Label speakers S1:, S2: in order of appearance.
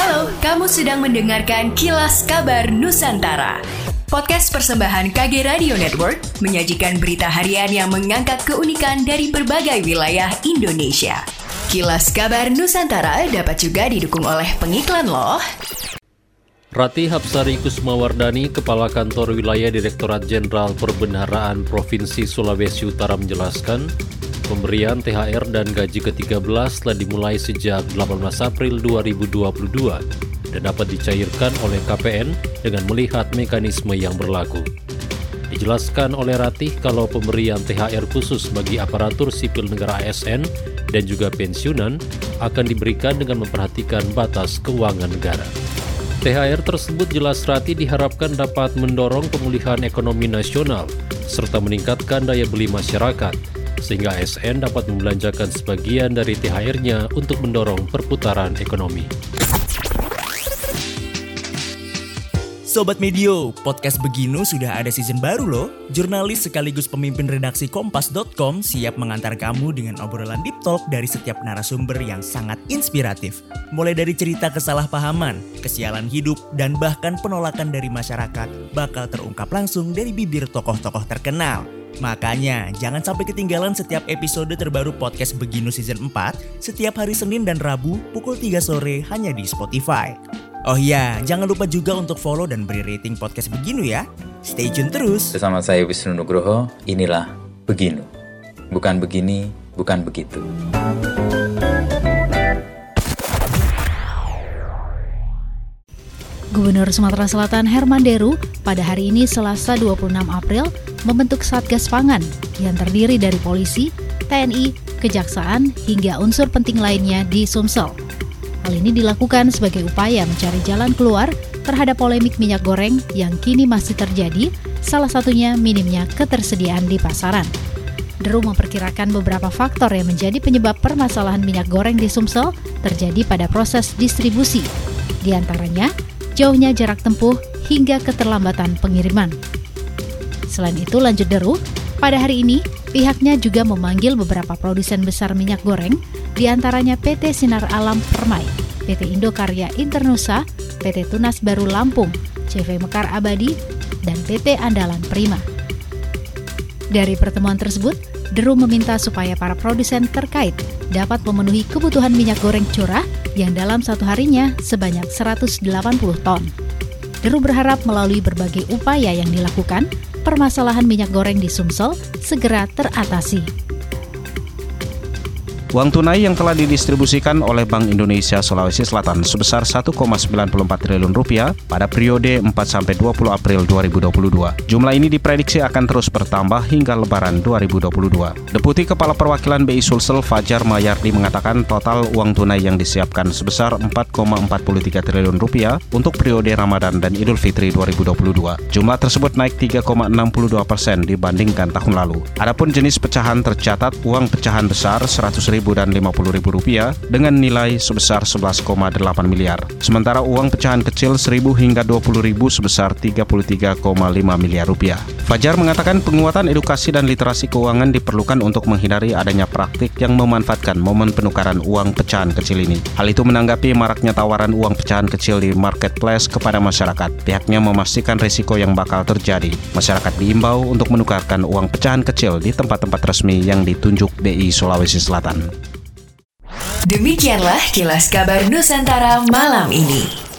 S1: Halo, kamu sedang mendengarkan Kilas Kabar Nusantara. Podcast persembahan KG Radio Network menyajikan berita harian yang mengangkat keunikan dari berbagai wilayah Indonesia. Kilas Kabar Nusantara dapat juga didukung oleh pengiklan loh.
S2: Rati Hapsari Kusmawardani, Kepala Kantor Wilayah Direktorat Jenderal Perbendaharaan Provinsi Sulawesi Utara menjelaskan, Pemberian THR dan gaji ke-13 telah dimulai sejak 18 April 2022 dan dapat dicairkan oleh KPN dengan melihat mekanisme yang berlaku. Dijelaskan oleh Ratih kalau pemberian THR khusus bagi aparatur sipil negara ASN dan juga pensiunan akan diberikan dengan memperhatikan batas keuangan negara. THR tersebut jelas Rati diharapkan dapat mendorong pemulihan ekonomi nasional serta meningkatkan daya beli masyarakat sehingga ASN dapat membelanjakan sebagian dari THR-nya untuk mendorong perputaran ekonomi.
S3: Sobat Medio, podcast Beginu sudah ada season baru loh. Jurnalis sekaligus pemimpin redaksi Kompas.com siap mengantar kamu dengan obrolan deep talk dari setiap narasumber yang sangat inspiratif. Mulai dari cerita kesalahpahaman, kesialan hidup, dan bahkan penolakan dari masyarakat bakal terungkap langsung dari bibir tokoh-tokoh terkenal. Makanya, jangan sampai ketinggalan setiap episode terbaru podcast Beginu Season 4 setiap hari Senin dan Rabu pukul 3 sore hanya di Spotify. Oh iya, jangan lupa juga untuk follow dan beri rating podcast Beginu ya. Stay tune terus.
S4: Bersama saya Wisnu Nugroho, inilah Beginu. Bukan begini, bukan begitu.
S5: Gubernur Sumatera Selatan Herman Deru pada hari ini Selasa 26 April membentuk Satgas Pangan yang terdiri dari polisi, TNI, kejaksaan, hingga unsur penting lainnya di Sumsel. Hal ini dilakukan sebagai upaya mencari jalan keluar terhadap polemik minyak goreng yang kini masih terjadi, salah satunya minimnya ketersediaan di pasaran. Deru memperkirakan beberapa faktor yang menjadi penyebab permasalahan minyak goreng di Sumsel terjadi pada proses distribusi. Di antaranya, jauhnya jarak tempuh hingga keterlambatan pengiriman. Selain itu, lanjut Deru, pada hari ini pihaknya juga memanggil beberapa produsen besar minyak goreng, di antaranya PT Sinar Alam Permai, PT Indokarya Internusa, PT Tunas Baru Lampung, CV Mekar Abadi, dan PT Andalan Prima. Dari pertemuan tersebut, Deru meminta supaya para produsen terkait dapat memenuhi kebutuhan minyak goreng curah yang dalam satu harinya sebanyak 180 ton. Deru berharap melalui berbagai upaya yang dilakukan, permasalahan minyak goreng di Sumsel segera teratasi.
S6: Uang tunai yang telah didistribusikan oleh Bank Indonesia Sulawesi Selatan sebesar 1,94 triliun rupiah pada periode 4 sampai 20 April 2022. Jumlah ini diprediksi akan terus bertambah hingga Lebaran 2022. Deputi Kepala Perwakilan BI Sulsel Fajar Mayardi mengatakan total uang tunai yang disiapkan sebesar 4,43 triliun rupiah untuk periode Ramadan dan Idul Fitri 2022. Jumlah tersebut naik 3,62 persen dibandingkan tahun lalu. Adapun jenis pecahan tercatat uang pecahan besar 100 ribu dan Rp50.000 dengan nilai sebesar 11,8 miliar. Sementara uang pecahan kecil Rp1.000 hingga Rp20.000 sebesar 33,5 miliar rupiah. Fajar mengatakan penguatan edukasi dan literasi keuangan diperlukan untuk menghindari adanya praktik yang memanfaatkan momen penukaran uang pecahan kecil ini. Hal itu menanggapi maraknya tawaran uang pecahan kecil di marketplace kepada masyarakat. Pihaknya memastikan risiko yang bakal terjadi. Masyarakat diimbau untuk menukarkan uang pecahan kecil di tempat-tempat resmi yang ditunjuk BI Sulawesi Selatan.
S1: Demikianlah kilas kabar Nusantara malam ini.